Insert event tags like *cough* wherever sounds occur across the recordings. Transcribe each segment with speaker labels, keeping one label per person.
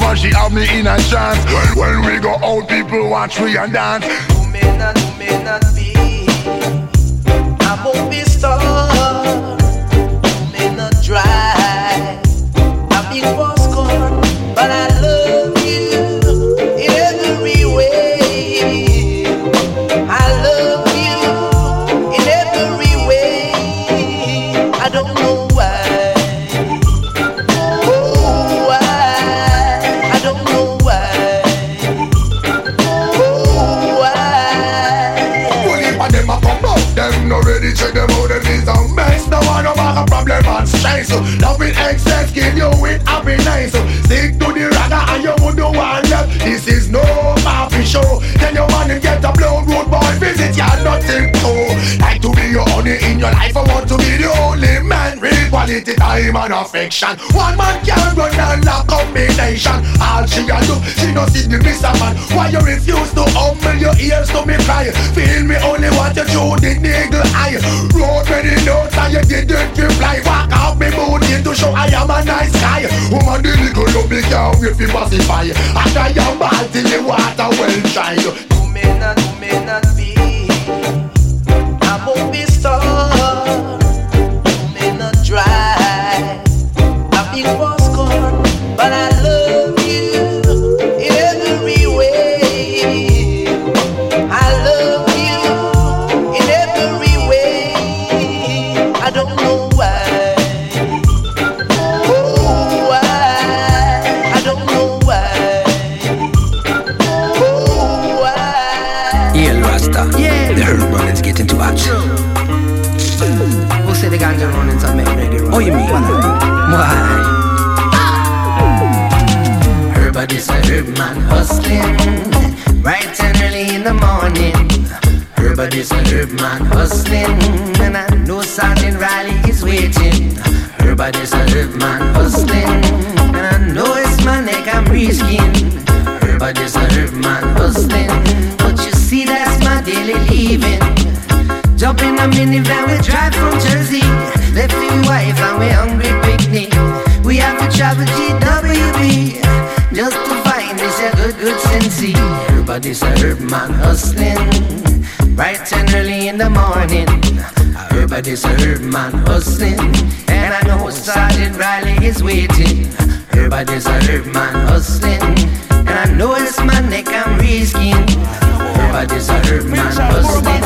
Speaker 1: watch we and people
Speaker 2: watch may
Speaker 1: and you Feel me only want you through the niggle eye. Road many notes and you didn't reply. Walk out me booty to show I am a nice guy. Woman the little love me can't wait for pacify. I try your ball till the water well dry.
Speaker 3: Everybody's a herb man hustling, and I know Sergeant Riley is waiting. Everybody's a herb man hustling, and I know it's my neck I'm risking. Everybody's a herb man hustling, but you see that's my daily living. Jump in a minivan, we drive from Jersey. Left the wife and we hungry picnic. We have to travel GWB just to find this a good, good sensei. Everybody's a herb man hustling, bright and early in the morning. Everybody's a herb man hustling, and I know Sergeant Riley is waiting. Everybody's a herb man hustling, and I know it's my neck I'm risking. Everybody's a herb man hustling,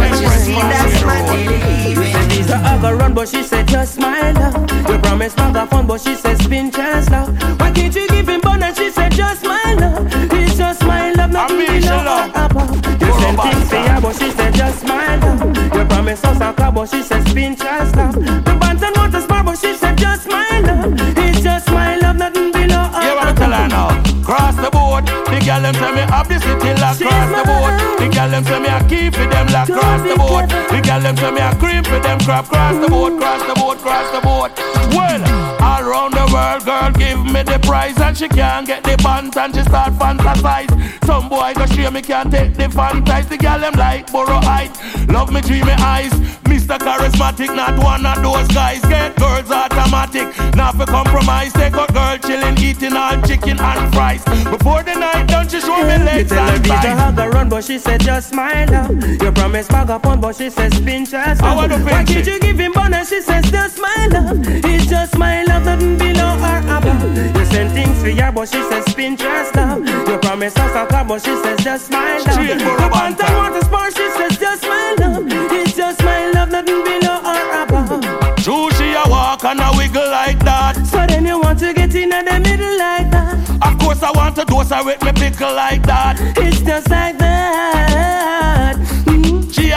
Speaker 3: but you see that's my daily living.
Speaker 4: She's a hugger run, but she said just smile love. You promised fun, but she said spin chance love. Why can't you give him bun? And she said just smile love. It's just smile love, nothing below Things for her, but she said just smile love. You promised us a car, but she said spin chance love. The bantam want to smile, but she said just smile love. It's just smile love, nothing below. You wanna tell her now?
Speaker 5: Cross the board, the girl them tell me up the city lock. Cross the board, the girl them tell me I keep for them lock. Cross the board, the girl them tell me I cream for them crap. Cross the board, cross the board, cross the board. Well, all around the world, girl me the prize and she can't get the pants and she start fantasize. Some boy go share me can't take the fantasize. The girl them like borough height, love me dreamy eyes. Mr. Charismatic, not one of those guys. Get girls automatic, not for compromise. Take a girl chilling, eating all chicken and fries. Before the night done, she show me legs
Speaker 4: you tell
Speaker 5: and
Speaker 4: her
Speaker 5: thighs.
Speaker 4: a run, but she said just smile up. You up on, but she says
Speaker 5: I wanna
Speaker 4: Why
Speaker 5: pinch
Speaker 4: can't you give him? And she says just smile up. It's just smile up, nothing below or above. You send things for ya, but she says spin just love. You promised us a car, but she says just smile up.
Speaker 5: A
Speaker 4: The
Speaker 5: bantam.
Speaker 4: bantam want to spar, she says just smile up. It's just my love, nothing below or above.
Speaker 5: True, she a walk and a wiggle like that.
Speaker 4: So then you want to get in at the middle like that.
Speaker 5: Of course, I want to dose her with me pickle like that.
Speaker 4: It's just like that.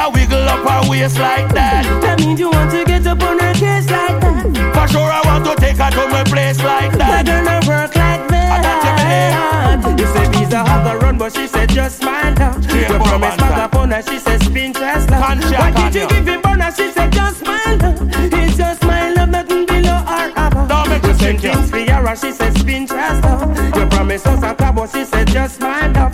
Speaker 5: A wiggle up her waist like that.
Speaker 4: That means you want to get up on her case like that.
Speaker 5: For sure, I want to take her to my place like
Speaker 4: That
Speaker 5: that.
Speaker 4: gonna work like that. You say visa have the run, but she said just smile down. You promise back upon her, she said spin chest love. Why did you give him bonus? She said just smile down. It's just smile love, nothing below or above.
Speaker 5: Don't make
Speaker 4: You send things for her, she said spin chest love. You promise us a car, but she said just smile down.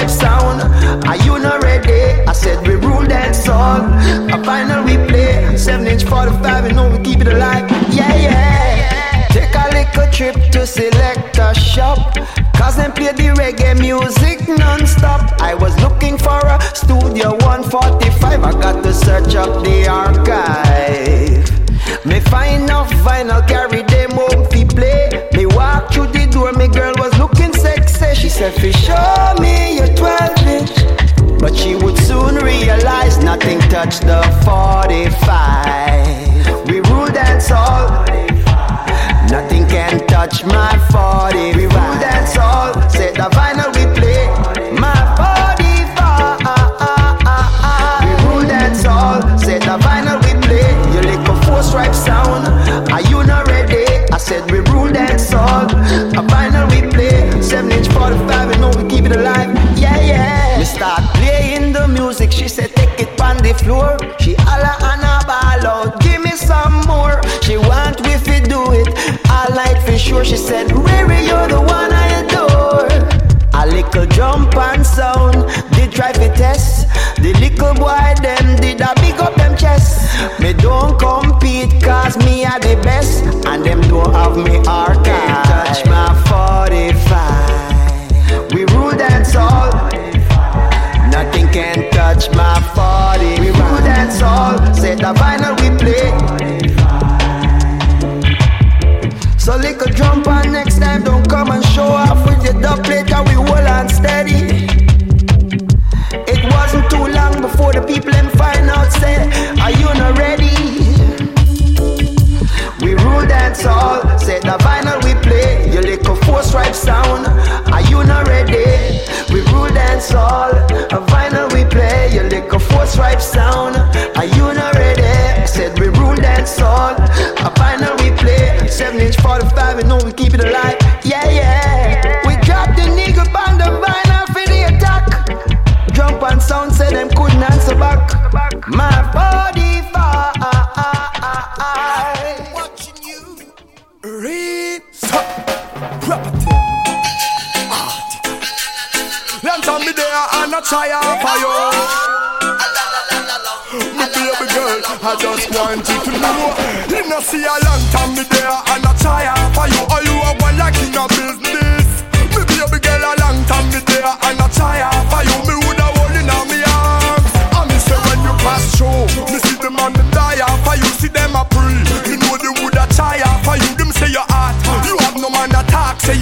Speaker 6: Sound. Are you not ready? I said we rule that song. A vinyl we play. Seven inch 45, you know we keep it alive. Yeah, yeah. Take a little trip to select a shop. Cause them play the reggae music non-stop. I was looking for a studio 145. I got to search up the archive. Me find enough vinyl, carry them home fi play. Me walk through the door, me girl was said, "Fi show me your 12 inch." But she would soon realize nothing touched the 45. We rule dance all. Nothing can touch my 40. We rule dance all. Say the vinyl we play. My 45. We rule dance all. Say the vinyl we play. You lick a four stripe sound. Are you not ready? I said we rule dance all. A vinyl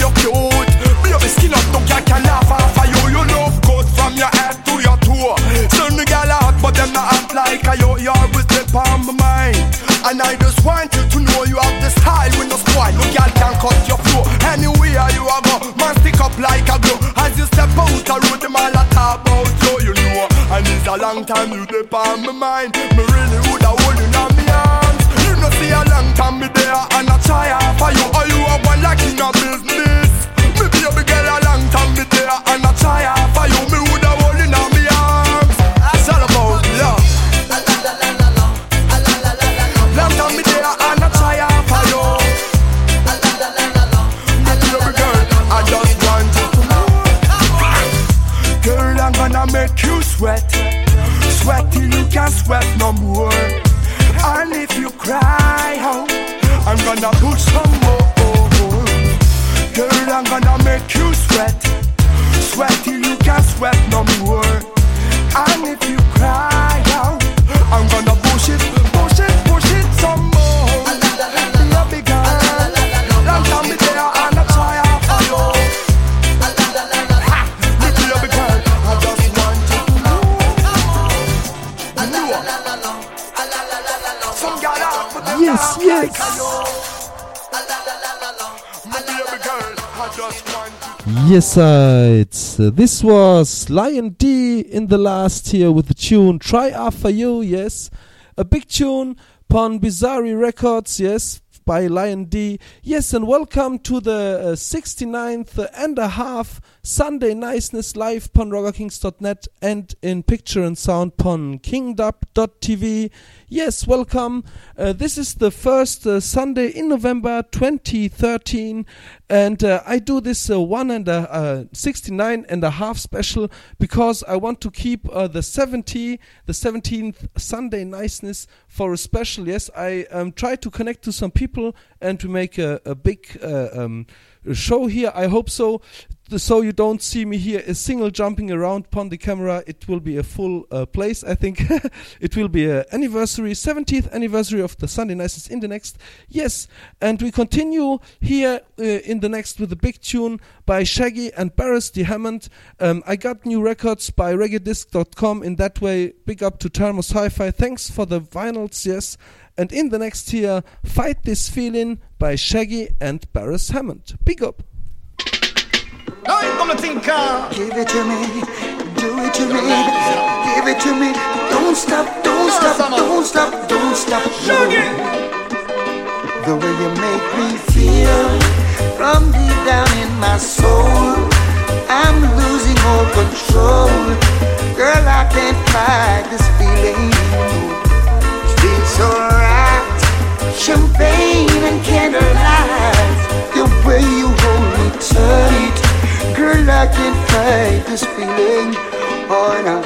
Speaker 6: you're
Speaker 5: cute. Baby skin up, no cat can laugh off for you. You love good from your head to your toe. Some the gal hot, but them not act like a yo. You always step on my mind. And I just want you to know you have the style when no spoil. No gal can cut your flow. Anywhere you a go, man stick up like a glue. As you step out the road, them all a talk about you, you know. And it's a long time you dip on my mind. Me really woulda hold you on me arms. You know see a long time me there and I try for you. Are you a one like in a sweat no more. And if you cry out, I'm gonna push some more. Girl, I'm gonna make you sweat. Sweat till you can't sweat no more. And if you cry out, I'm gonna
Speaker 7: Yes. Uh, this was Lion D in the last here with the tune Try After You, yes. A big tune upon Bizarre Records, yes, by Lion D. Yes, and welcome to the uh, 69th and a half Sunday Niceness live upon rockerkings.net and in picture and sound upon kingdub.tv. Yes, welcome. Uh, this is the first uh, Sunday in November 2013, and uh, I do this uh, one and a uh, 69 and a half special because I want to keep the 70, the 17th Sunday niceness for a special. Yes, I um, try to connect to some people and to make a, a big uh, um, show here. I hope so. So you don't see me here a single jumping around upon the camera. It will be a full uh, place i think. *laughs* It will be a anniversary 70th anniversary of the sunday Nights in the next yes. And we continue here uh, in the next with a big tune by shaggy and Beres the hammond. Um, i got new records by reggaedisc.com in that way. Big up to thermos hi-fi. Thanks for the vinyls yes and in the next here fight this feeling by shaggy and Beres Hammond big up
Speaker 8: Now you gonna think, uh, give it to me, do it to me, give it to me. Don't stop, don't stop, don't stop, don't stop. no. The way you make me feel from deep down in my soul, I'm losing all control. Girl, I can't fight this feeling. It feels so right. Champagne and candlelight, the way you hold me tight. Girl, I can't fight this feeling. Oh, no.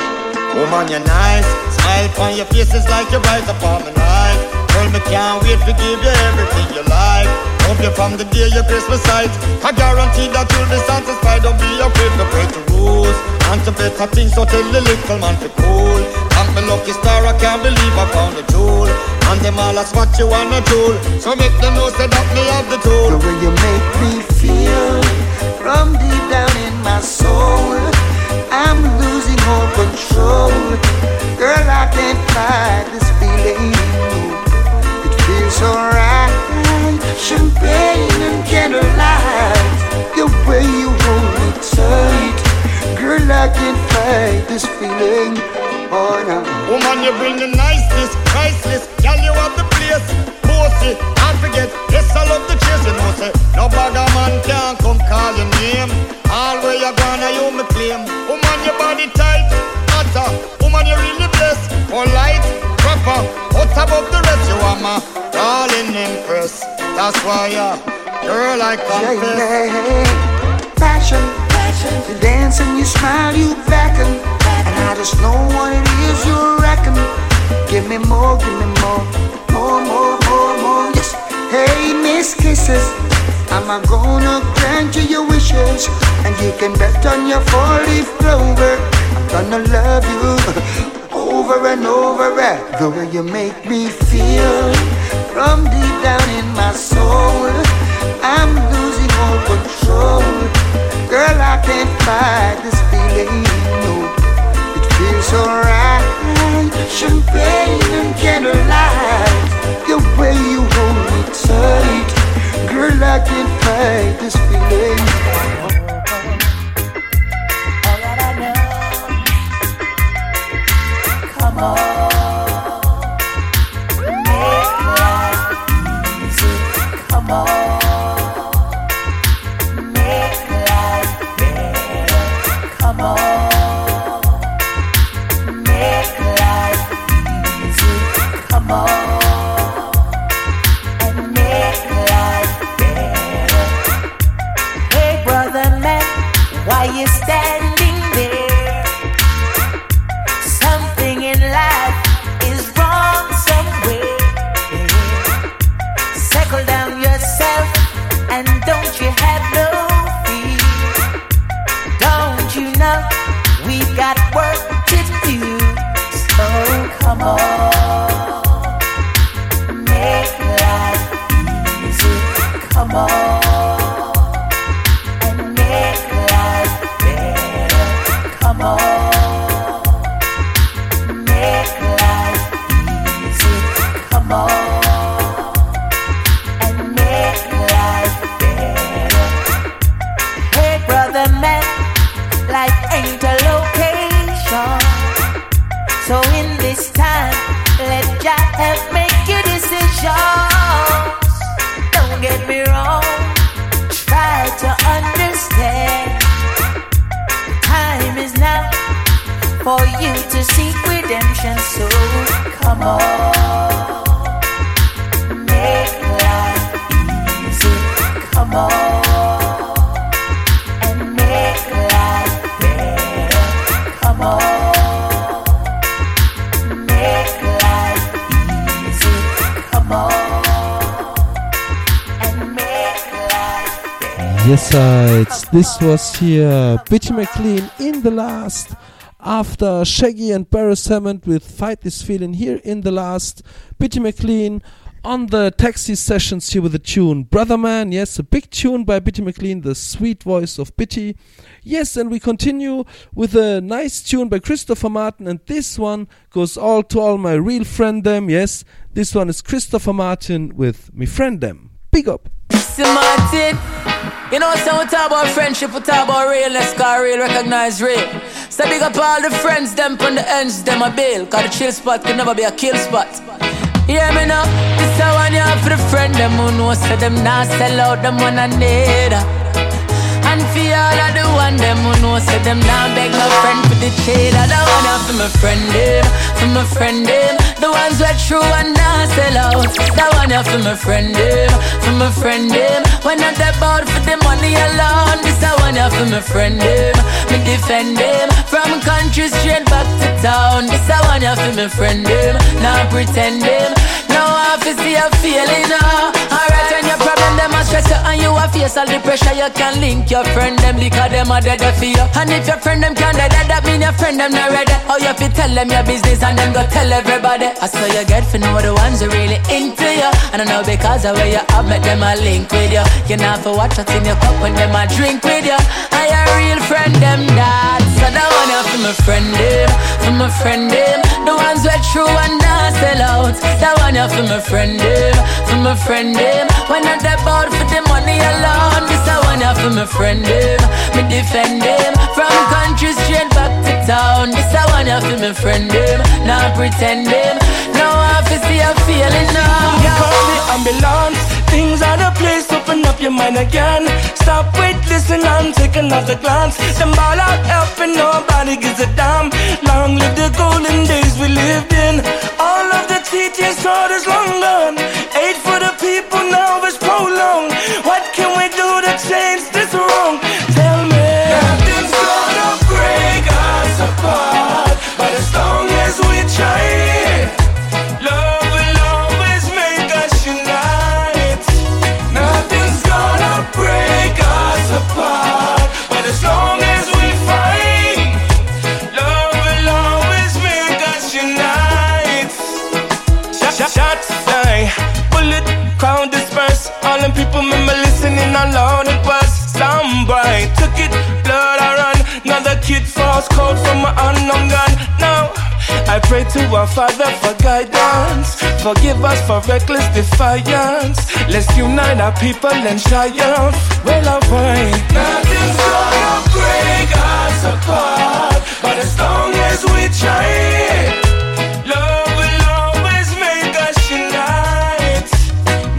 Speaker 9: Woman, you're nice. Smile on your face is like you rise upon my life. Girl, me can't wait to give you everything you like. Hope you from the day you Christmas sight. I guarantee that you'll be satisfied. Don't be afraid to break the rules. And to better things, so tell the little man to cool. Thank me lucky star, I can't believe I found a tool. And them all ask what you wanna tool. So make them know say that me have the tool.
Speaker 8: The way you make me feel from deep down in my soul. I'm losing all control. Girl, I can't fight this feeling. Oh, no.
Speaker 9: Woman, you bring the niceness, priceless. Girl, you have the place place. Pussy, I forget. Yes, I love the chase. You know, say no bagger man can come call your name. All where you gonna, you me claim. Woman, your body tight, hotter. Woman, you really blessed. Polite, proper, out above the rest. You are my darling impress. That's why, yeah, girl, I confess.
Speaker 8: Yeah, yeah. Passion, passion. You dance and you smile, you beckon. And I just know what it is you reckon. Give me more, give me more, more, more, more, more. Yes. Hey, Miss Kisses. I'm gonna grant you your wishes, and you can bet on your four-leaf clover. I'm gonna love you *laughs* over and over. at The way you make me feel from deep down in my soul. I'm losing all control. Girl, I can't fight this feeling. No, it feels so right. Champagne and candlelight. The way you hold me tight. Girl, I can't fight this feeling.
Speaker 10: Come this
Speaker 7: was here Bitty McLean in the last. After Shaggy and Beres Hammond with Fight This Feeling here in the last. Bitty McLean on the taxi sessions here with the tune Brother Man. Yes, a big tune by Bitty McLean, the sweet voice of Bitty. Yes, and we continue with a nice tune by Christopher Martin, and this one goes all to all my real friend them. Yes, this one is Christopher Martin with me friend them. Big up.
Speaker 11: See Martin, you know so we talk about friendship, we talk about realness, cause real recognize real. So big up all the friends, them from the ends, them a bail, cause the chill spot can never be a kill spot. Yeah, me now, this a one you have for the friend, them who know say them not sell out, them one a need. And for all of the one them who know say them now beg no friend for the trade. I don't want for my friend them, for my friend them. The ones who are true and not sell out. That one for my friend them, for my friend them. When I not about for the money alone. This I one for my friend them, me defend him From country straight back to town. This I one for my friend him. not pretend them. Now I feel see a feeling now. Alright, when your problem them a stress you and you a face all the pressure, you can link your friend them because them a dead for you. And if your friend them can't dead, that mean your friend them not ready. How you fi tell them your business and them go tell everybody. I saw you get for know the ones who really into you. And I know because of where you have met them a link with you. You not for watch what's in your cup when them a drink with you. I a real friend them that. So that one you for my friend them, for my friend them. The ones are true and not sell out. That one you for my friend them, for my friend them. When not about for the money alone. This a one you for my friend them, me defend them. From country straight back to town. This a one you for my friend them, not pretend them. Now I to see I feeling now.
Speaker 4: Call the ambulance. Things are the place, open up your mind again. Stop, wait, listen, and take another glance. Them ball out helping, nobody gives a damn. Long live the golden days we lived in. All of the teachings taught us long gone. Aid for the people now is prolonged. What can we do to change this pray to our Father for guidance. Forgive us for reckless defiance. Let's unite our people and triumph. Well, avoid.
Speaker 12: Nothing's gonna break us apart, but as long as we try, love will always make us unite.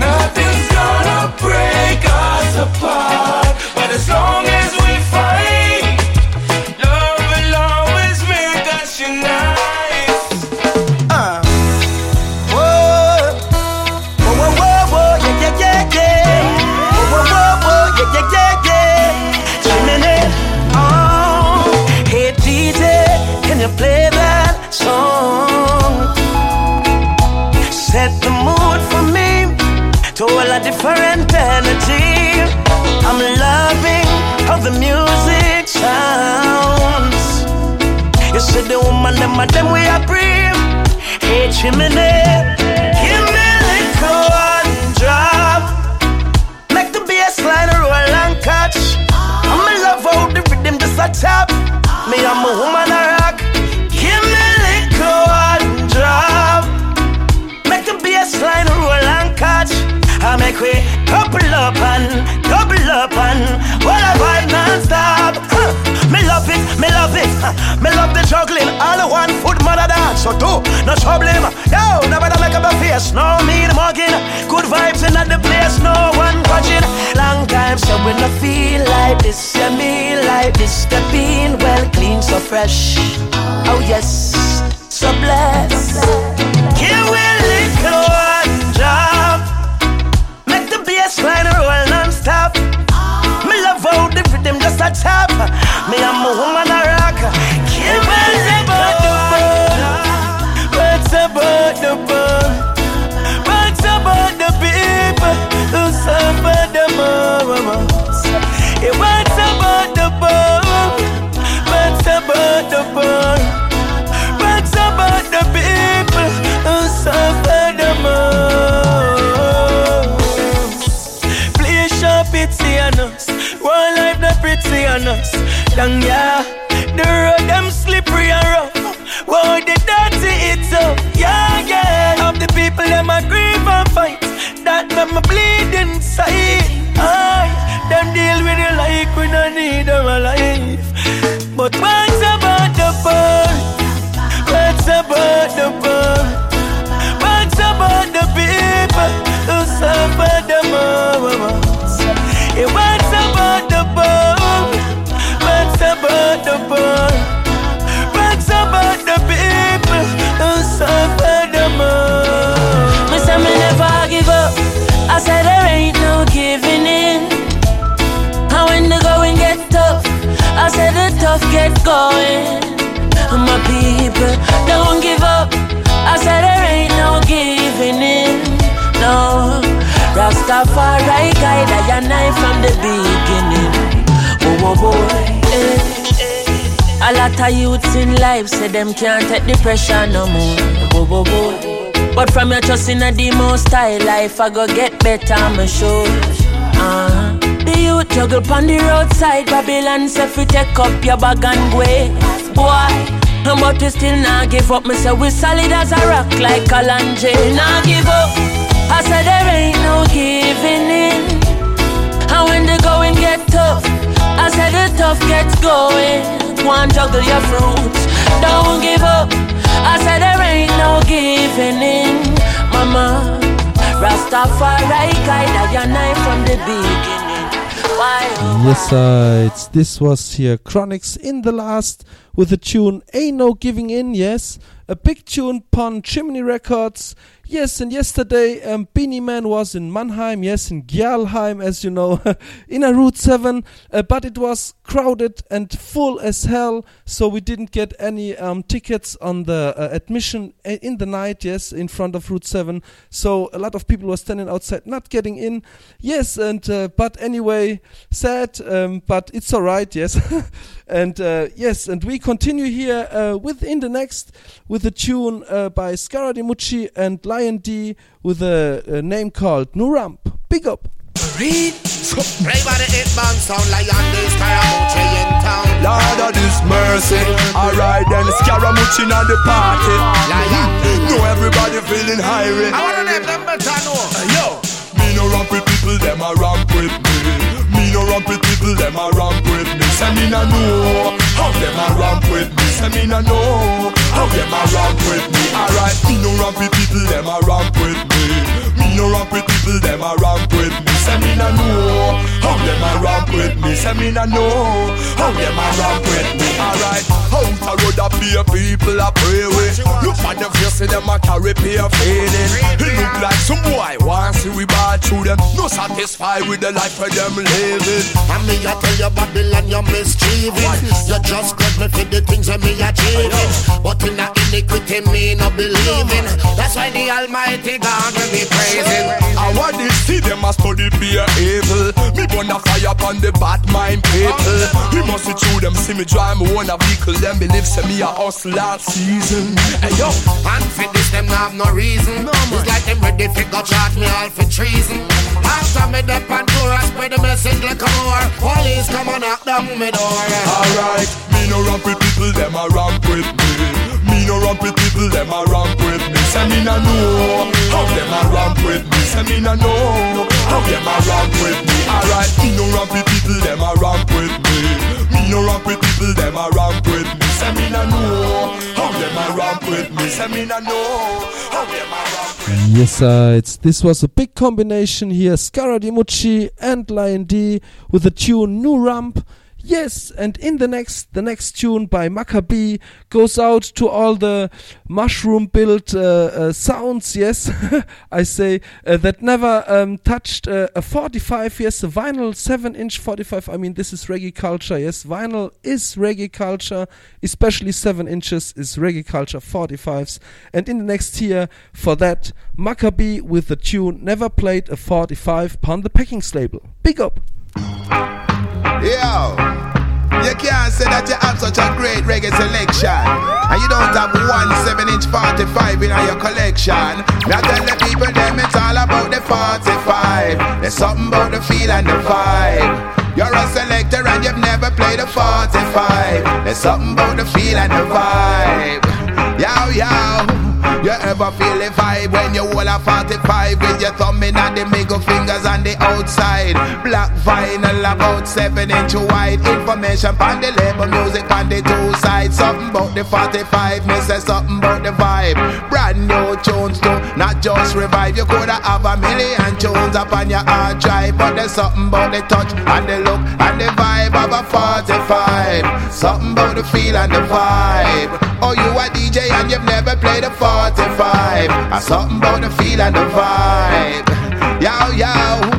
Speaker 12: Nothing's gonna break us apart, but as long as we
Speaker 6: the woman, them and them we are breathe. Hey, chimney, give me a little one drop. Make the bass line roll and catch. I'm in love how the rhythm just a tap. Me, I'm a woman a rock. Give me a little one drop. Make the bass line roll and catch. I make we couple up and double up and what I vibe non-stop. Love it, me love it. Me love the juggling. All one foot mother dance. So do no trouble. Yo, never make up a face. No the mugging. Good vibes in the place. No one watching. Long time so when I feel like this, yeah me like this. The bean well clean, so fresh. Oh yes, so blessed. Here a tap. Me I'm a woman a rock. Give me the
Speaker 4: What's about the ball? What's about the people who suffer the what's about the? What's about the? Down yeah, the road them slippery and rough. Whoa, the dirty it's up. Yeah, yeah. Of the people them a grieve and fight. That me bleed inside.
Speaker 11: Tough get going. My people don't give up. I said there ain't no giving in. No, Rastafari guide I and I from the beginning. Oh, oh boy. Eh. A lot of youths in life say them can't take the pressure no more. Whoa, whoa, whoa. But from your trust in a most high life, I go get better, I'm sure. Uh, youth juggle on the roadside, Babylon say fi take up your bag and go. Boy, but we still not give up. Me say we solid as a rock like Kalanje. Nah give up. I said there ain't no giving in. And when the going get tough, I said the tough gets going. One juggle your fruits, don't give up. I said there ain't no giving in. Mama Rastafari guide I and I from the beginning.
Speaker 7: Yes, uh, it's, this was here Chronixx in the last with the tune Ain't No Giving In, yes. A big tune pon Chimney Records. Yes, and yesterday um, Beenie Man was in Mannheim, yes, in Gyalheim, as you know, *laughs* in a Route 7, uh, but it was crowded and full as hell, so we didn't get any um, tickets on the uh, admission uh, in the night, yes, in front of Route 7. So a lot of people were standing outside, not getting in. Yes, and uh, but anyway, sad, um, but it's alright, yes. *laughs* and uh, yes, and we continue here uh, within the next with a tune by Scara Dimucci and Lion D with a, a name called Nuramp. Big up.
Speaker 13: Read. Play by the eight man sound like on this Skarra Mucci in town.
Speaker 5: Lord of this mercy. Alright then, Skarra Mucci on the party.
Speaker 13: Lion.
Speaker 5: Know everybody feeling high.
Speaker 13: I wanna name them better know.
Speaker 5: Yo, me no ramp with people, them a ramp with me. Me no ramp with people, them a ramp with me. Say me no know how them a ramp with me. Say me no know how them a ramp with me. Alright, me no ramp with people, them a ramp with me. Me no ramp with people, them a ramp with me. Say me no know how them a ramp with me. Say me no know how them a ramp with me. Alright, out a road a people a pray with. Look at them face, see them a carry pay feeling. It look like some boy want see we bad through them. No satisfied with the life of them living.
Speaker 13: And me I tell you Babylon you're mischieving You just got me for the things that me achieving But in the iniquity me no believing That's why the Almighty God will be praising
Speaker 5: I want to see them a study be a evil. Me burn a fire upon the bad mind people. We must see through them, see me drive me own a vehicle. Them believe say me a hustle last season. Hey yo,
Speaker 13: And for this them have no reason It's like them ready to go charge me all for treason After me dep and I spread the message like a war Police come and knock down me door
Speaker 5: alright. Me no ramp with people, them a ramp with me. No ramp with people, them a with me. Say me no know how them a with me. Say me no know how them a with me. Alright, me no with people, them a with me. Me no with people, them a with me. Say me no know how them a with me. Say me no know how them a.
Speaker 7: Yes, uh, it's, this was a big combination here. Scara Dimucci and Lion D with the tune New Ramp. Yes, and in the next, the next tune by Macka B goes out to all the mushroom-built uh, uh, sounds. Yes, *laughs* I say uh, that never um, touched uh, a 45. Yes, a vinyl seven-inch 45. I mean, this is reggae culture. Yes, vinyl is reggae culture, especially seven inches is reggae culture 45s. And in the next tier, for that, Macka B with the tune "Never Played a 45" upon the Peckings label. Big up.
Speaker 14: Yo, you can't say that you have such a great reggae selection and you don't have one 7 inch 45 in your collection. Now tell the people them it's all about the 45. There's something about the feel and the vibe. You're a selector and you've never played a 45. There's something about the feel and the vibe. Yo, yo. You ever feel 45 with your thumb in and the middle fingers on the outside? Black vinyl about 7 inch wide. Information on the label, music on the two sides. Something about the 45, me say something about the vibe. Brand new tunes too, not just revive. You coulda have a million tunes up on your hard drive, but there's something about the touch and the look and the vibe of a 45. Something about the feel and the vibe. Oh, you a DJ and you've never played a 45. A something about the feel and the vibe. Yo, yo.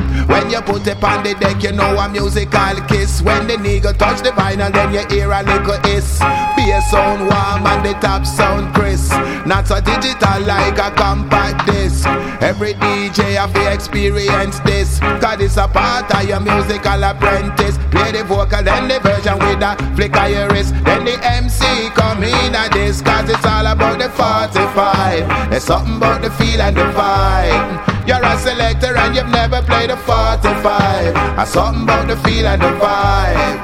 Speaker 14: You put it on the deck, you know a musical kiss. When the nigga touch the vinyl, then you hear a little hiss. Bass sound warm and the top sound crisp. Not so digital like a compact disc. Every DJ have to experience this. Cause it's a part of your musical apprentice. Play the vocal, then the version with a flick of your wrist. Then the MC come in at this. Cause it's all about the 45. There's something about the feel and the vibe. You're a selector and you've never played a 45. A something about the feel and the vibe.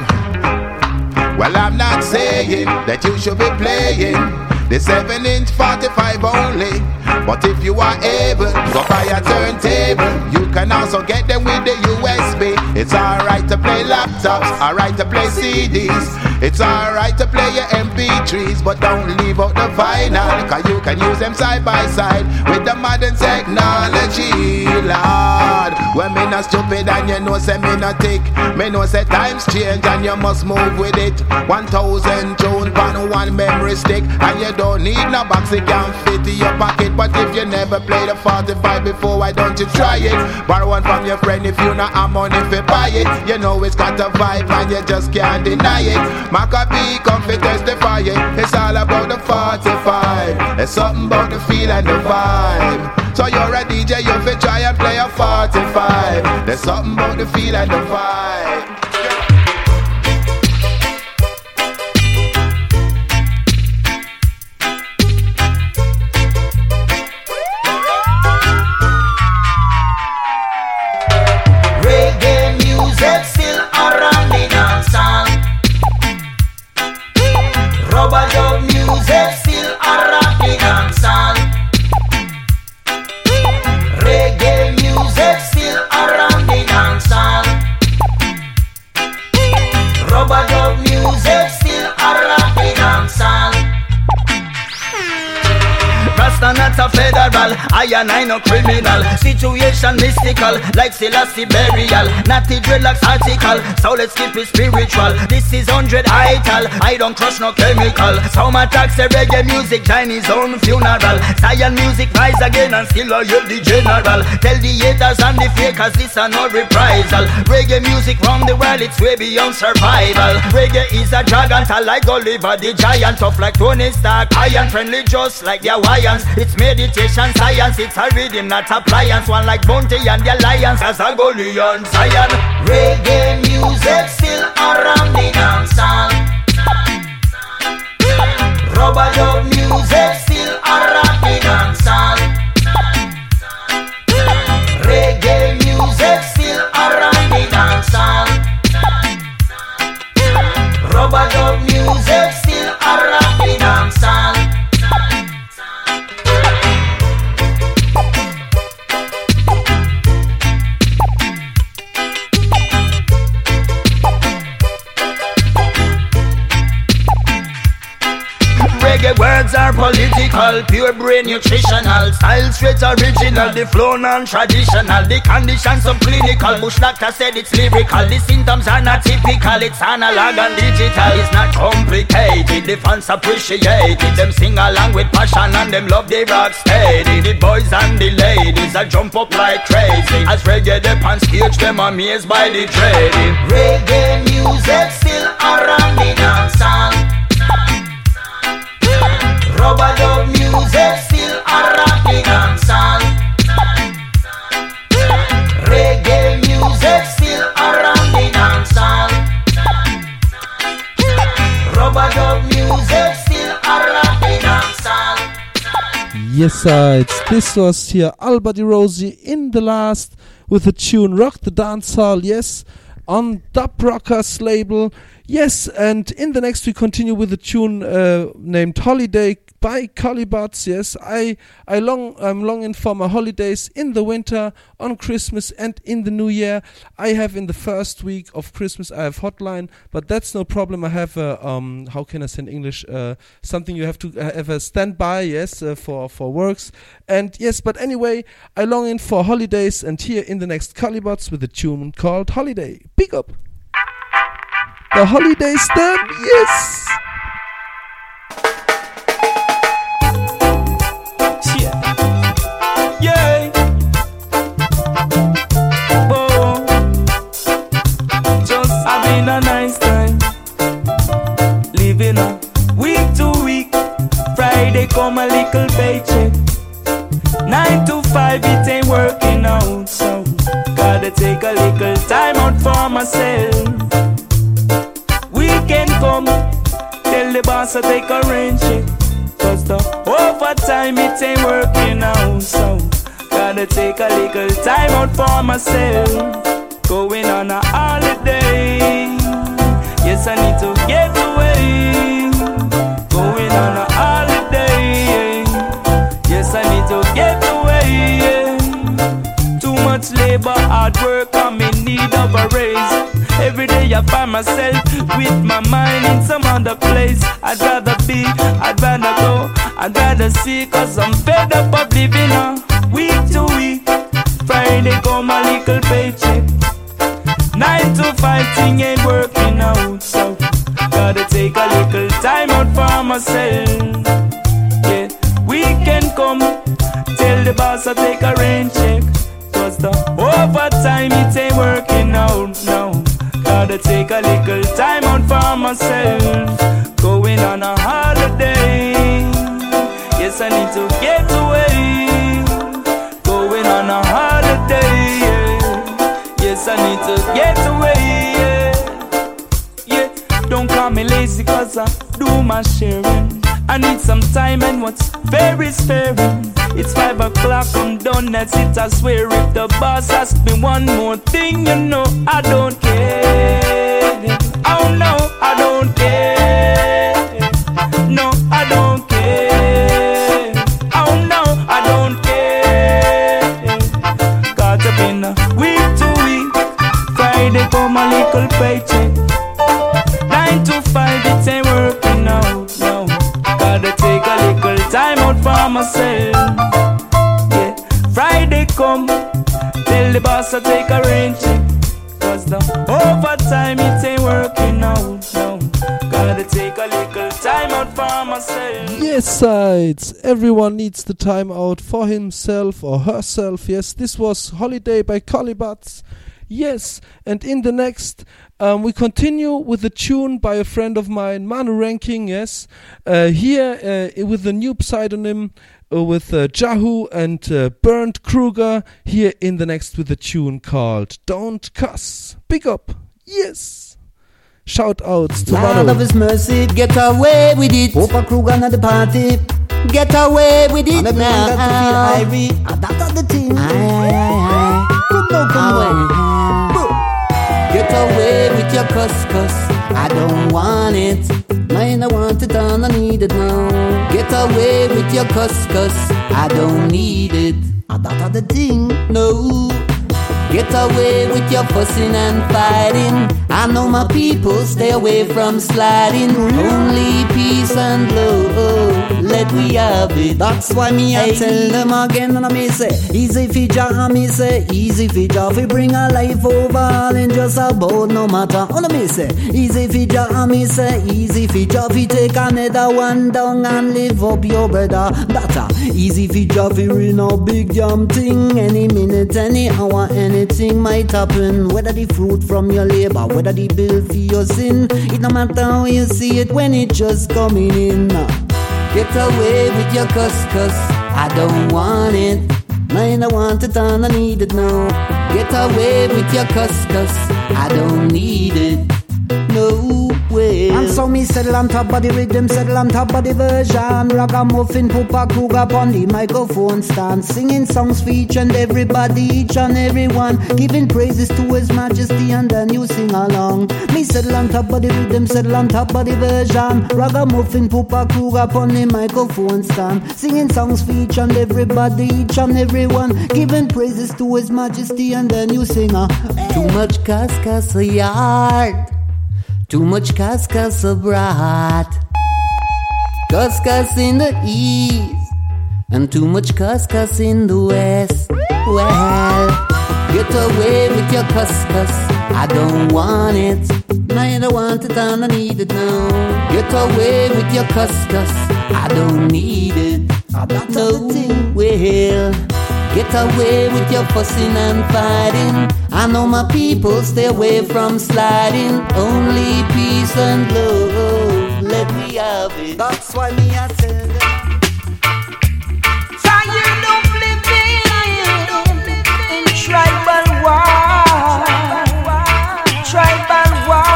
Speaker 14: Well, I'm not saying that you should be playing the 7 inch 45 only. But if you are able, go buy a turntable. You can also get them with the USB. It's alright to play laptops, alright to play CDs. It's alright to play your MP3s, but don't leave out the vinyl, cause you can use them side by side with the modern technology, Lord. When me not stupid and you know say me not tick, me know say times change and you must move with it. 1000 tune on one memory stick, and you don't need no box, it can fit in your pocket. But if you never played a 45 before, why don't you try it? Borrow one from your friend if you not have money if you buy it. You know it's got a vibe and you just can't deny it. Macka B come to testify it. It's all about the 45. It's something about the feel and the vibe. So you're a DJ, you fit try and play a 45. There's something about the feel and the vibe. solid.
Speaker 15: Rasta I and I no criminal. Situation mystical, like Selassie burial. Natty dreadlocks article, so let's keep it spiritual. This is 100 ital, I don't crush no chemical. Some attacks the reggae music, Chinese own funeral. Science music rise again and still loyal the general. Tell the haters and the fakers this are no reprisal. Reggae music round the world, it's way beyond survival. Reggae is a dragon, like Gulliver the giant, tough like Tony Stark, iron friendly just like the Hawaiians. It's meditation science, it's a rhythm, not appliance. One like Bounty and the Alliance, as a Golian Zion.
Speaker 16: Reggae music still around the dance Rubber dub music still around
Speaker 15: political, pure brain nutritional. Style straight original, the flow non-traditional. The conditions subclinical. Bush doctor said it's lyrical. The symptoms are not typical. It's analog and digital. It's not complicated. The fans appreciate it. Them sing along with passion and them love the rock steady. The boys and the ladies are jump up like crazy. As reggae the on stage, them amazed by the trading.
Speaker 16: Reggae music still around the dance Music still. Reggae music still music still.
Speaker 7: Yes. It's this was here Albert Rosie in the last with the tune Rock the Dancehall. Yes, on Dub Rockers label. Yes, and in the next we continue with a tune uh, named Holiday by Calibots. Yes, I I long I'm longing for my holidays in the winter, on Christmas, and in the New Year. I have in the first week of Christmas I have hotline, but that's no problem. I have a um how can I say in English uh, something you have to have a standby. Yes, uh, for for works and yes, but anyway I longing for holidays, and here in the next Calibots with a tune called Holiday. Pick up. The holiday done. Yes.
Speaker 17: Friday come a little paycheck. Nine to five, it ain't working out. So, gotta take a little time out for myself. Weekend come, tell the boss I take a rain check. Cause the overtime it ain't working out So gotta take a little time out for myself Going on a holiday Yes I need to get away Going on a holiday labor, hard work, I'm in need of a raise Every day I find myself with my mind in some other place. I'd rather be, I'd rather go, I'd rather see, cause I'm fed up of living a week to week. Friday come a little paycheck. Nine to five thing ain't working out, so gotta take a little time out for myself. Yeah, weekend come, tell the boss I take a rain check. Cause the overtime it ain't working out now. Gotta take a little time out for myself. Going on a holiday. Yes, I need to get away. Going on a holiday. Yeah. Yes, I need to get away. Yeah. yeah. Don't call me lazy cause I do my sharing. I need some time and what's fair is fair. It's five o'clock, I'm done, that's it, I swear. If the boss asks me one more thing, you know I don't care. Oh no, I don't care. No, I don't care. Oh no, I don't care. Caught up in a week to week. Friday for my little paycheck. Nine to five, it ain't I take a. Cause the overtime it ain't working out. Gotta take a little time out for myself.
Speaker 7: Yes, sides. Everyone needs the time out for himself or herself. Yes, this was Holiday by Colibats. Yes, and in the next, um, we continue with a tune by a friend of mine, Manu Ranking. Yes, uh, here uh, with the new pseudonym with uh, Jahu and uh, Bernd Kruger. Here in the next with a tune called "Don't Cuss." Big up, yes. Shout outs to
Speaker 18: Lord
Speaker 7: Manu.
Speaker 18: of His mercy, get away with it. Opa Kruger at the party, get away with it
Speaker 19: And everyone
Speaker 18: now.
Speaker 19: got to feel irie.
Speaker 18: That's the thing. Aye, aye, aye.
Speaker 19: Come now, come.
Speaker 18: Get away with your cuss cuss. I don't want it. Mine, I want it and I need it now. Get away with your cuss cuss. I don't need it. I thought of the thing. No. Get away with your fussing and fighting. I know my people stay away from sliding. Only peace and love. Let we have it.
Speaker 19: That's why me I tell them again and I me say Easy fi Jah and me say Easy fi Jah fi bring a life over all in just a about no matter. All me say Easy fi Jah and me say Easy fi Jah fi take another one down and live up your brother. That a easy fi Jah fi real no big damn thing. Any minute, any hour, anything might happen. Whether the fruit from your labor, whether the bill for your sin It no matter how you see it when it just coming in
Speaker 18: Get away with your cuss cuss. I don't want it.
Speaker 19: Mine, I want it and I need it now.
Speaker 18: Get away with your cuss cuss. I don't need it.
Speaker 19: Me settle on top the rhythm, settle on top the version. Ragamuffin, Pupa Kruger on the microphone stand, singing songs for each and everybody, each and everyone, giving praises to His Majesty, and then you sing along. Me settle on top the rhythm, settle on top the version. Ragamuffin, Pupa Kruger on the microphone stand, singing songs for each and everybody, each and everyone, giving praises to His Majesty, and then you sing a.
Speaker 18: Too much cascas yard. Too much cascas abroad. Cascas in the east. And too much cascas in the west. Well, get away with your cascas. I don't want it.
Speaker 19: I don't want it and I need it now.
Speaker 18: Get away with your cascas. I don't need it. No well. Get away with your fussing and fighting. I know my people stay away from sliding. Only peace and love. Let me have it.
Speaker 19: That's why me I tell them.
Speaker 20: Tired of living in tribal war, tribal war.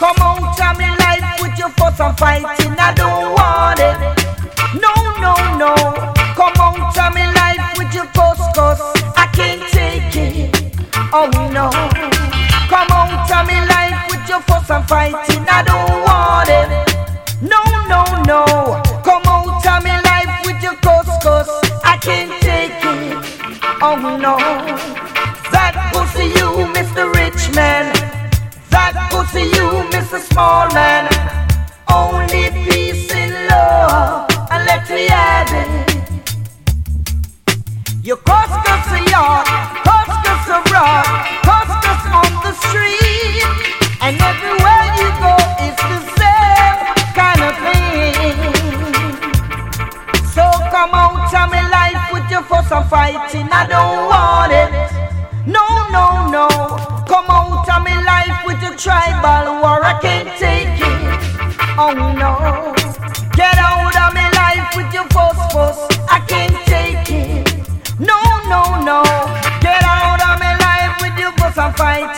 Speaker 20: Come out of me life with your fuss and fighting. I don't fighting. I don't want it. No, no, no. Come out of me life with your cuss, cuss. I can't take it. Oh no. That pussy you, Mr. Rich Man. That pussy you, Mr. Small Man. Only peace and love, and let me add it. You cost us a yard, cost us a your fighting, I don't want it. No, no, no. Come out of my life with your tribal war, I can't take it. Oh no. Get out of my life with your fuss, fuss, I can't take it. No, no, no. Get out of my life with your fuss and fighting,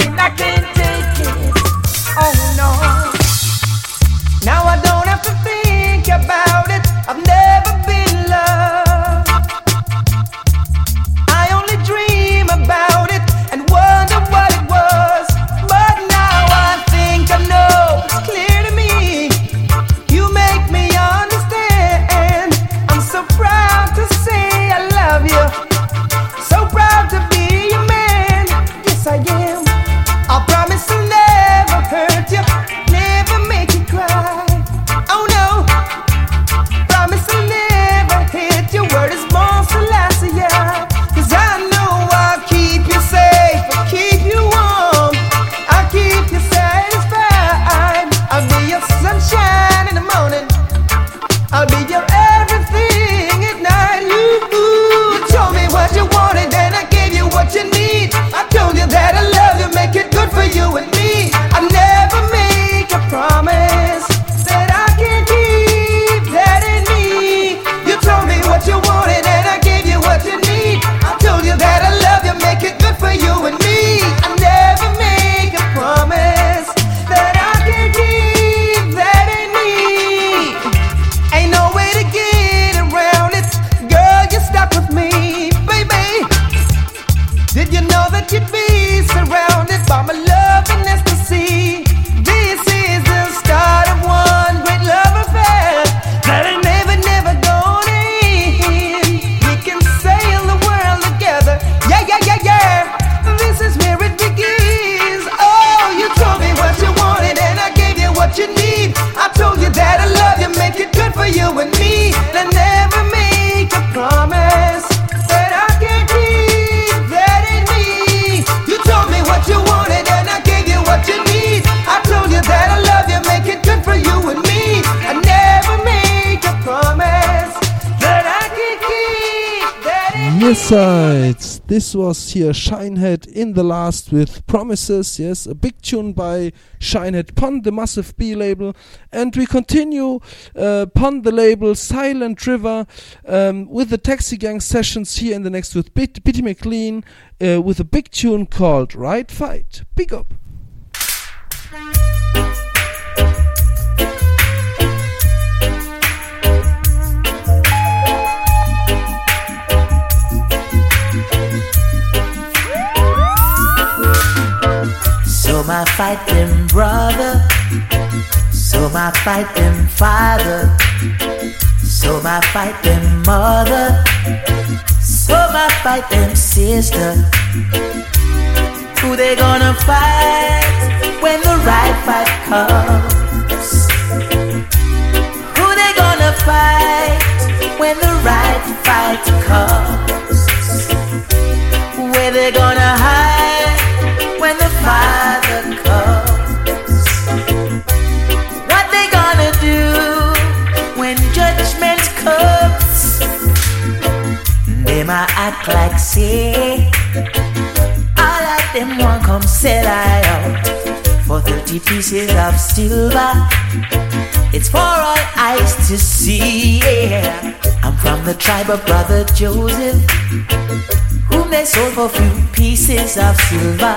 Speaker 20: in
Speaker 7: Yes, sides. This was here Shinehead in the last with Promises. Yes, a big tune by Shinehead pon the Massive B label, and we continue uh, the label Silent River um, with the Taxi Gang sessions here in the next with Bit- Bitty McLean uh, with a big tune called Right Fight. Big up.
Speaker 10: My fight them brother, so my fight them father, so my fight them mother, so my fight them sister. Who they gonna fight when the right fight comes? Who they gonna fight when the right fight comes? Where they gonna hide when the Father act like say all of them want come sell I out for 30 pieces of silver. It's for all eyes to see. Yeah. I'm from the tribe of Brother Joseph, whom they sold for few pieces of silver.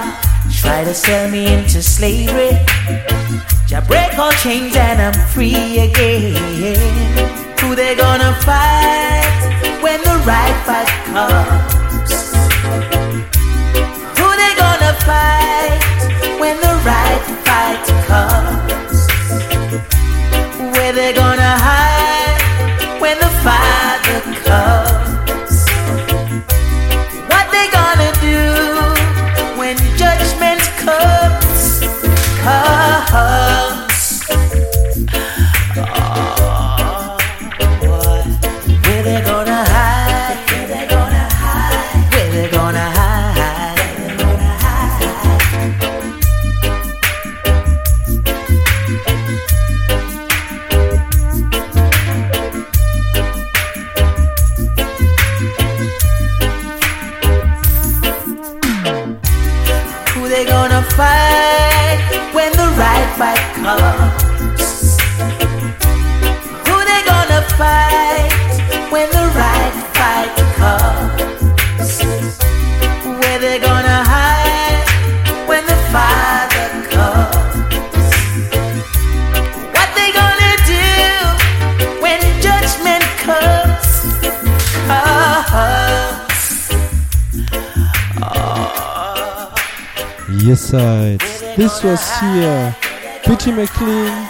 Speaker 10: Try to sell me into slavery. Jah break all chains and I'm free again. Who they gonna fight when the right fight comes? Who they gonna fight when the right fight comes? Where they gonna hide
Speaker 7: This was here Bitty McLean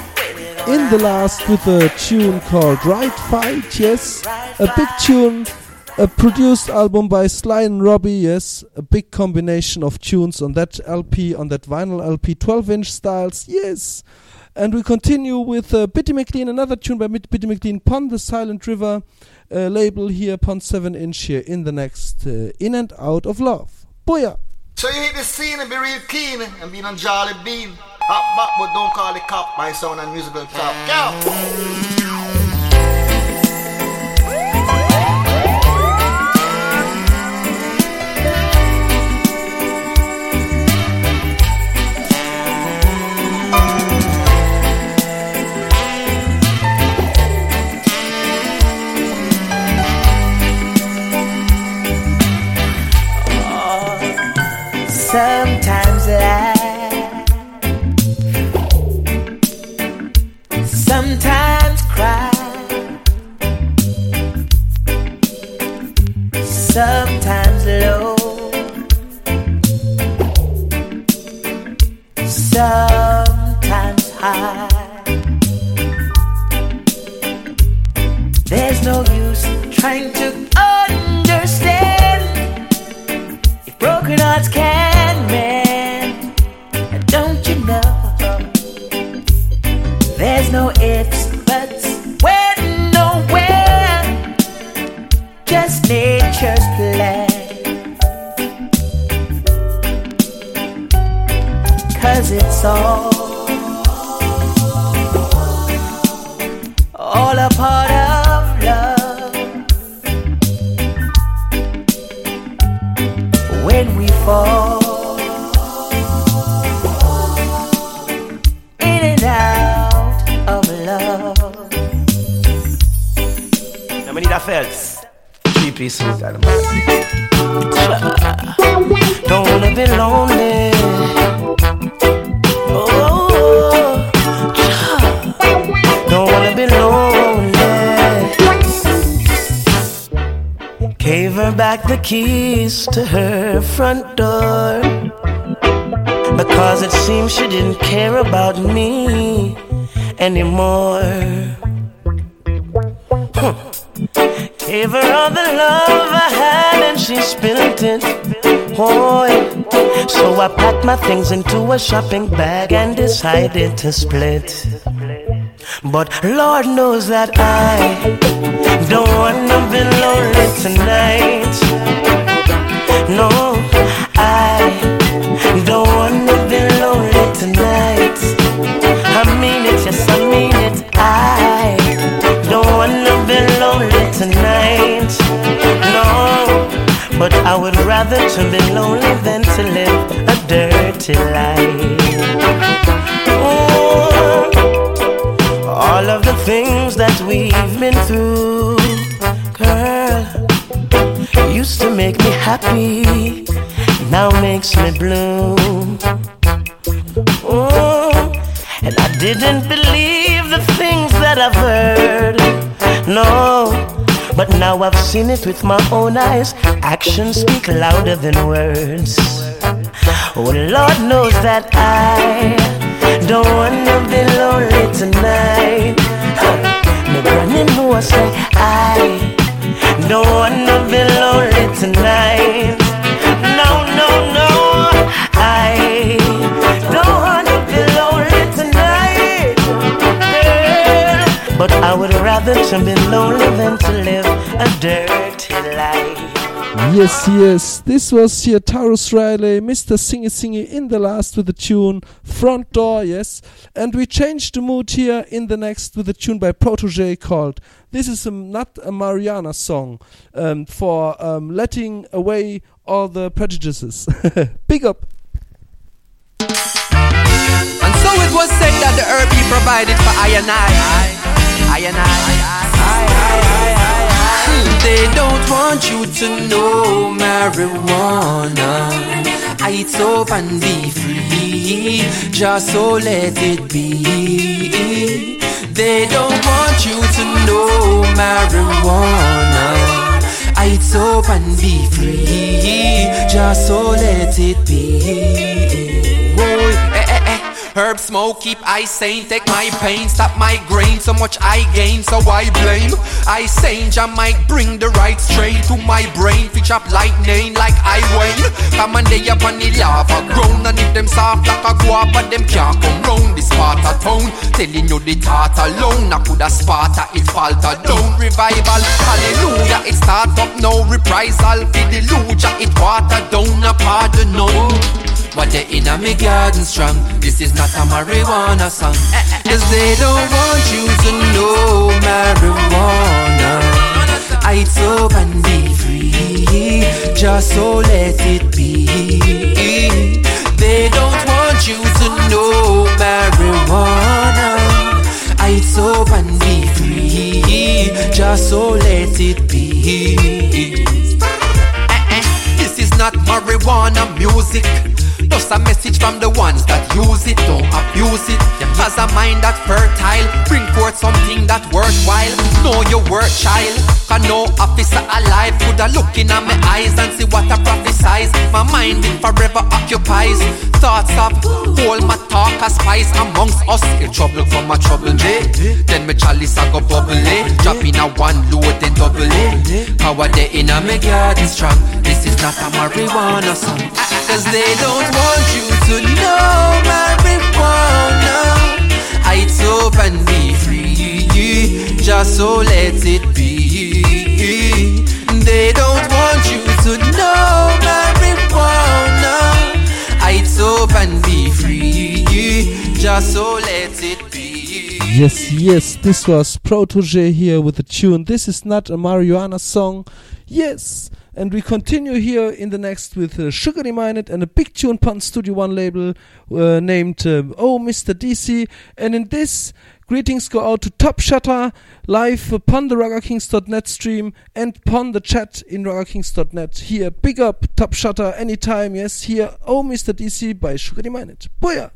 Speaker 7: in the last with a tune called Right Fight. Yes, a big tune, a produced album by Sly and Robbie. Yes, a big combination of tunes on that LP, on that vinyl LP, 12 inch styles. Yes. And we continue with uh, McLean, another tune by Bitty McLean, Pond the Silent River uh, label here, Pond 7 inch here in the next uh, In and Out of Love. Booyah!
Speaker 1: So you hit the scene and be real keen and be on Jolly Bean. Hop back, but don't call the cop. My sound and musical top. Go!
Speaker 4: Sometimes laugh, sometimes cry, sometimes low, sometimes high. There's no use trying to understand if broken hearts can mend. Don't you know? There's no ifs, buts, when, nowhere. Just nature's plan. Cause it's all all a part of love. When we fall
Speaker 21: Felt. Three piece.
Speaker 4: Don't wanna be lonely. Oh, don't wanna be lonely. Gave her back the keys to her front door because it seemed she didn't care about me anymore. Gave her all the love I had and she spilled it. Yeah. so I packed my things into a shopping bag and decided to split. But Lord knows that I don't wanna be lonely tonight. No, I would rather to be lonely than to live a dirty life. Oh, all of the things that we've been through, girl, used to make me happy, now makes me blue. Oh, and I didn't believe the things that I've heard. No, but now I've seen it with my own eyes. Actions speak louder than words. Oh, Lord knows that I don't wanna be lonely tonight. My granny knows say I don't wanna be would rather to be lonely than to live a dirty life.
Speaker 7: Yes, yes, this was here Tarrus Riley, Mr. Singy Singy in the last with the tune Front Door, yes. And we changed the mood here in the next with a tune by Protoje called This is a, not a Mariana song um, for um, letting away all the prejudices. *laughs* Big up.
Speaker 22: And so it was said that the herb he provided for I and I. I and I. They don't want you to know marijuana. It's up and be free, just so let it be. They don't want you to know marijuana. Heights up and be free. Just so let it be. Eh, eh, eh. Herb smoke, keep I sane, take my pain, stop my grain. So much I gain, so I blame. I sane, I might bring the right strain to my brain. Fitch up lightning like I wane. Come and they up on the lava ground. And if them soft like a guapa, them can't come round this part of town. Telling you the thought alone, I coulda Sparta, it falter down. Revival, hallelujah, it start up now. Reprisal, for the luja, it water down, a pardon no. But they in a me garden strong? This is not a marijuana song. Cause they don't want you to know marijuana. It's and be free Just so let it be. They don't want you to know marijuana. It's and be free Just so let it be. Eh, eh, this is not marijuana music just a message from the ones that use it, don't abuse it. Has a mind that fertile, bring forth something that worthwhile. Know your worth, child. Can no officer alive could a look in my eyes and see what I prophesize. My mind it forever occupies. Thoughts of all my talk a spice amongst us. In trouble from my trouble day. Then me chalice I go bubble it. Drop in a one load then double it. Power day in a me garden strong. This is not a marijuana song. Cause they don't want you to know marijuana. It's up and be free. Just so let it be. They don't want you to know marijuana. It's up and be free. Just so let it be.
Speaker 7: Yes, yes, this was Protoje here with the tune. This is not a marijuana song. Yes. And we continue here in the next with uh, Sugar Minott and a big tune pun Studio One label uh, named uh, Oh Mr. DC. And in this, greetings go out to Top Shutter live upon the RuggerKings.net stream and upon the chat in RuggerKings.net. Here, big up Top Shutter anytime. Yes, here Oh Mr. DC by Sugar Minott. Booyah!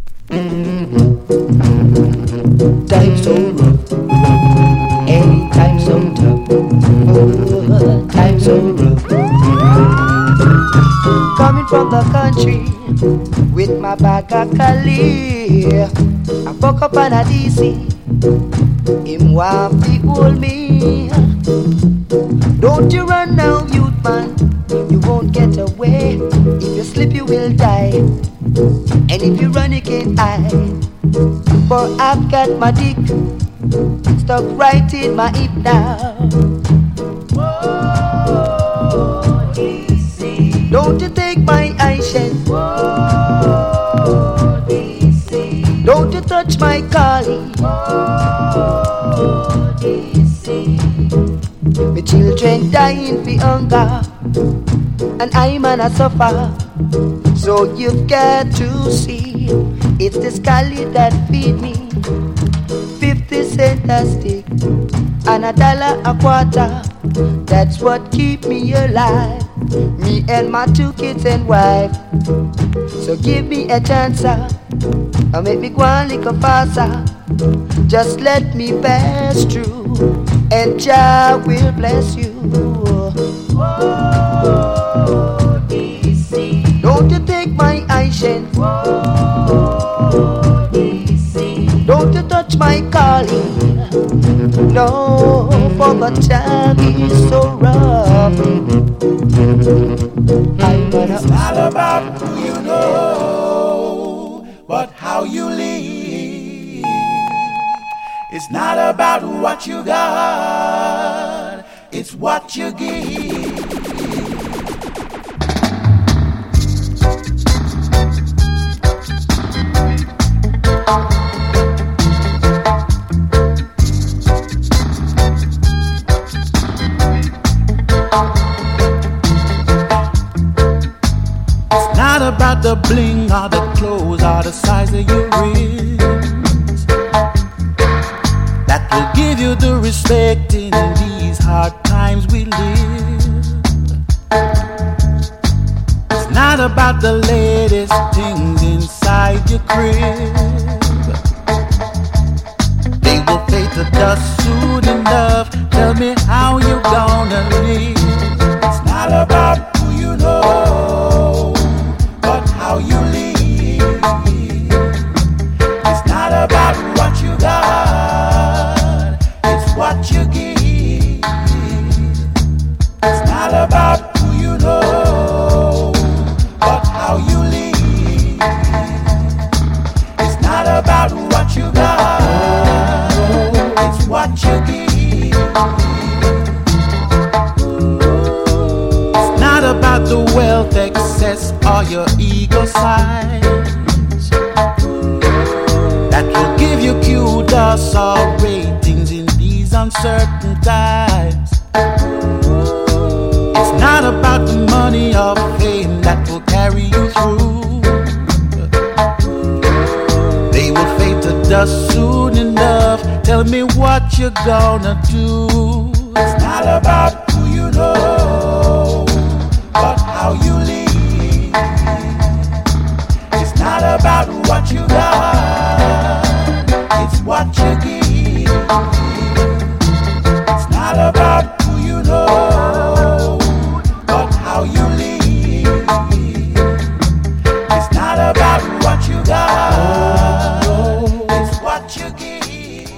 Speaker 6: Time rough, so tough, oh, time so rough. Coming from the country with my bag of Cali, I fuck up on a DC. Him want to hold me. Don't you run now, youth man. You won't get away. If you slip, you will die. And if you run, you can't hide. For I've got my dick stuck right in my hip now. Don't you take my eyeshade. Don't you touch my collie. My children dying for hunger, and I'm gonna suffer. So you've got to see, it's the scully that feed me. A stick, and a dollar a quarter. That's what keep me alive. Me and my two kids and wife. So give me a chance, uh, and make me go on little faster. Just let me pass through, and Jah will bless you. Don't you take my eyes and. eyeshade. Don't you touch my calling. No, for the time is so rough. I'm gonna.
Speaker 12: It's not about who you know, but how you live. It's not about what you got, it's what you give. About the bling or the clothes or the size of your ribs. That will give you the respect in these hard times we live. It's not about the latest things inside your crib. They will fade to dust soon enough. Tell me how you're gonna live. It's not about who you know, how you live. It's not about what you got, it's what you give. It's not about who you know, but how you live. It's not about what you got, it's what you give. It's not about the wealth excess or your that will give you kudos or ratings in these uncertain times. It's not about the money or fame that will carry you through. They will fade to dust soon enough. Tell me what you're gonna do. It's not about who you know, but how you live. About what you got, it's what you give. It's not about who you know, but how you live. It's not about what you got, it's what you give.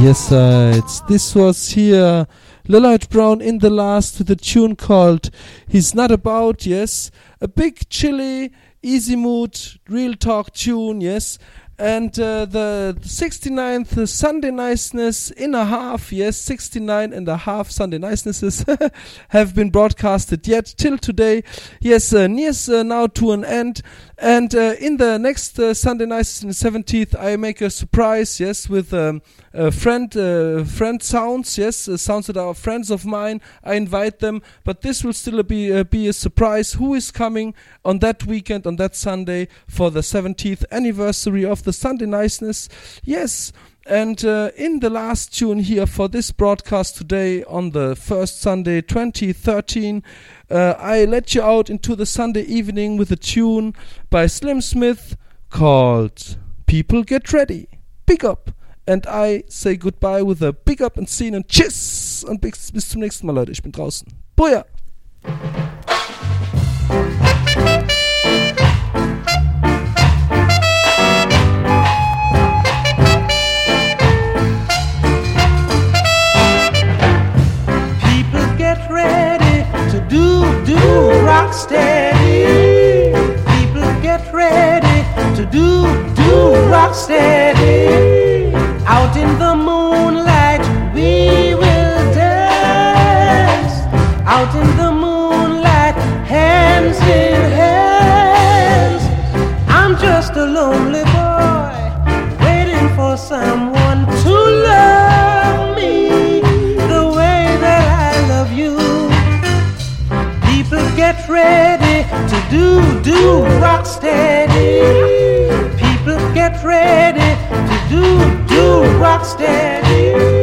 Speaker 7: Yes, uh, it's this was here Lillard Brown in the last with a tune called He's Not About, yes. A big chilly, easy mood, real talk tune, yes. And uh, the 69th Sunday Niceness in a half, yes, 69 and a half Sunday Nicenesses *laughs* have been broadcasted yet till today. Yes, uh, nears uh, now to an end. And uh, in the next uh, Sunday Niceness, the 17th, I make a surprise, yes, with um, friend, uh, friend sounds, yes, sounds that are friends of mine. I invite them, but this will still be be a surprise. Who is coming on that weekend, on that Sunday, for the 17th anniversary of the Sunday Niceness? Yes. And uh, in the last tune here for this broadcast today on the first Sunday 2013, uh, I let you out into the Sunday evening with a tune by Slim Smith called People Get Ready. Big up. And I say goodbye with a big up and scene und tschüss. Und bis, bis zum nächsten Mal, Leute. Ich bin draußen. Boja.
Speaker 12: To do, do, rock steady. Out in the moonlight, we will dance. Out in the moonlight, hands in hands. I'm just a lonely boy waiting for someone to love me the way that I love you. People get ready to do, do, rock steady. Get ready to do, do, rock steady.